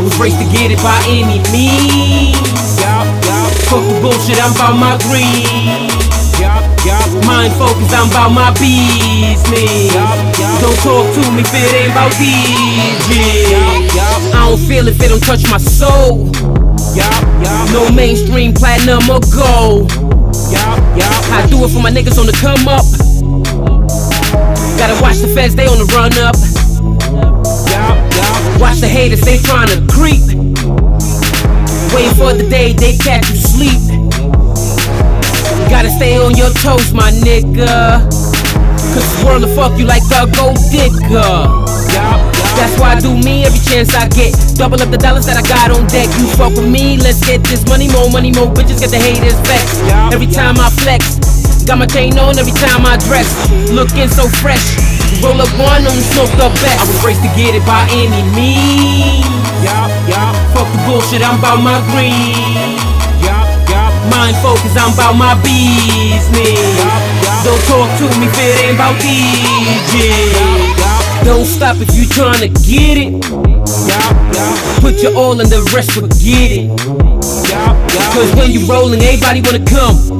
I was raised to get it by any means. Fuck the bullshit, I'm about my yup. Mind focused, I'm about my business. Don't talk to me if it ain't about yup. I don't feel if it don't touch my soul. No mainstream platinum or gold. I do it for my niggas on the come up. Gotta watch the feds, they on the run up. Watch the haters, they tryna creep. Wait for the day they catch you sleep. Gotta stay on your toes, my nigga. Cause the world will fuck you like a gold digger. That's why I do me every chance I get. Double up the dollars that I got on deck. You fuck with me, let's get this money, more money, more bitches, get the haters. Yeah, Every time I flex, got my chain on every time I dress. Looking so fresh. Roll up one on smoke the best. I was raised to get it by any means. Yup, yup, Fuck the bullshit, I'm about my green. yup, yup. Mind focus, I'm about my business. Yup, yup. Don't talk to me if it ain't about DJ. Don't stop if you tryna get it. yup, yup, Put your all in the rest forget it. yup. Cause when you rolling, everybody wanna come.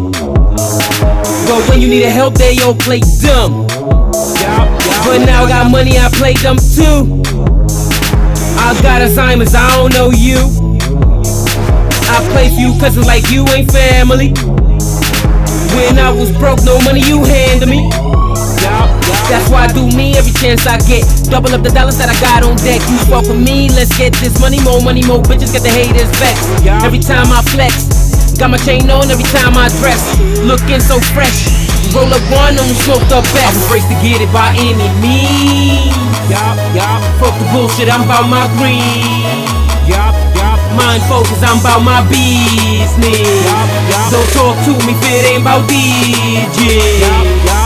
But when you need a help, they all play dumb. But now I got money, I play dumb too. I got Alzheimer's, I don't know you. I play for you cause it's like you ain't family. When I was broke, no money, you handed me. That's why I do me every chance I get. Double up the dollars that I got on deck. You fuck with me, let's get this money, more money, more bitches, get the haters back. Every time I flex, got my chain on every time I dress. Looking so fresh. Roll up one on smoke the best. I was raised to get it by any means. Yup, yup, Fuck the bullshit, I'm about my green. yup, yup. Mind focus, I'm about my business. Yup, yup. Don't talk to me if it ain't about DJ. Yup, yup.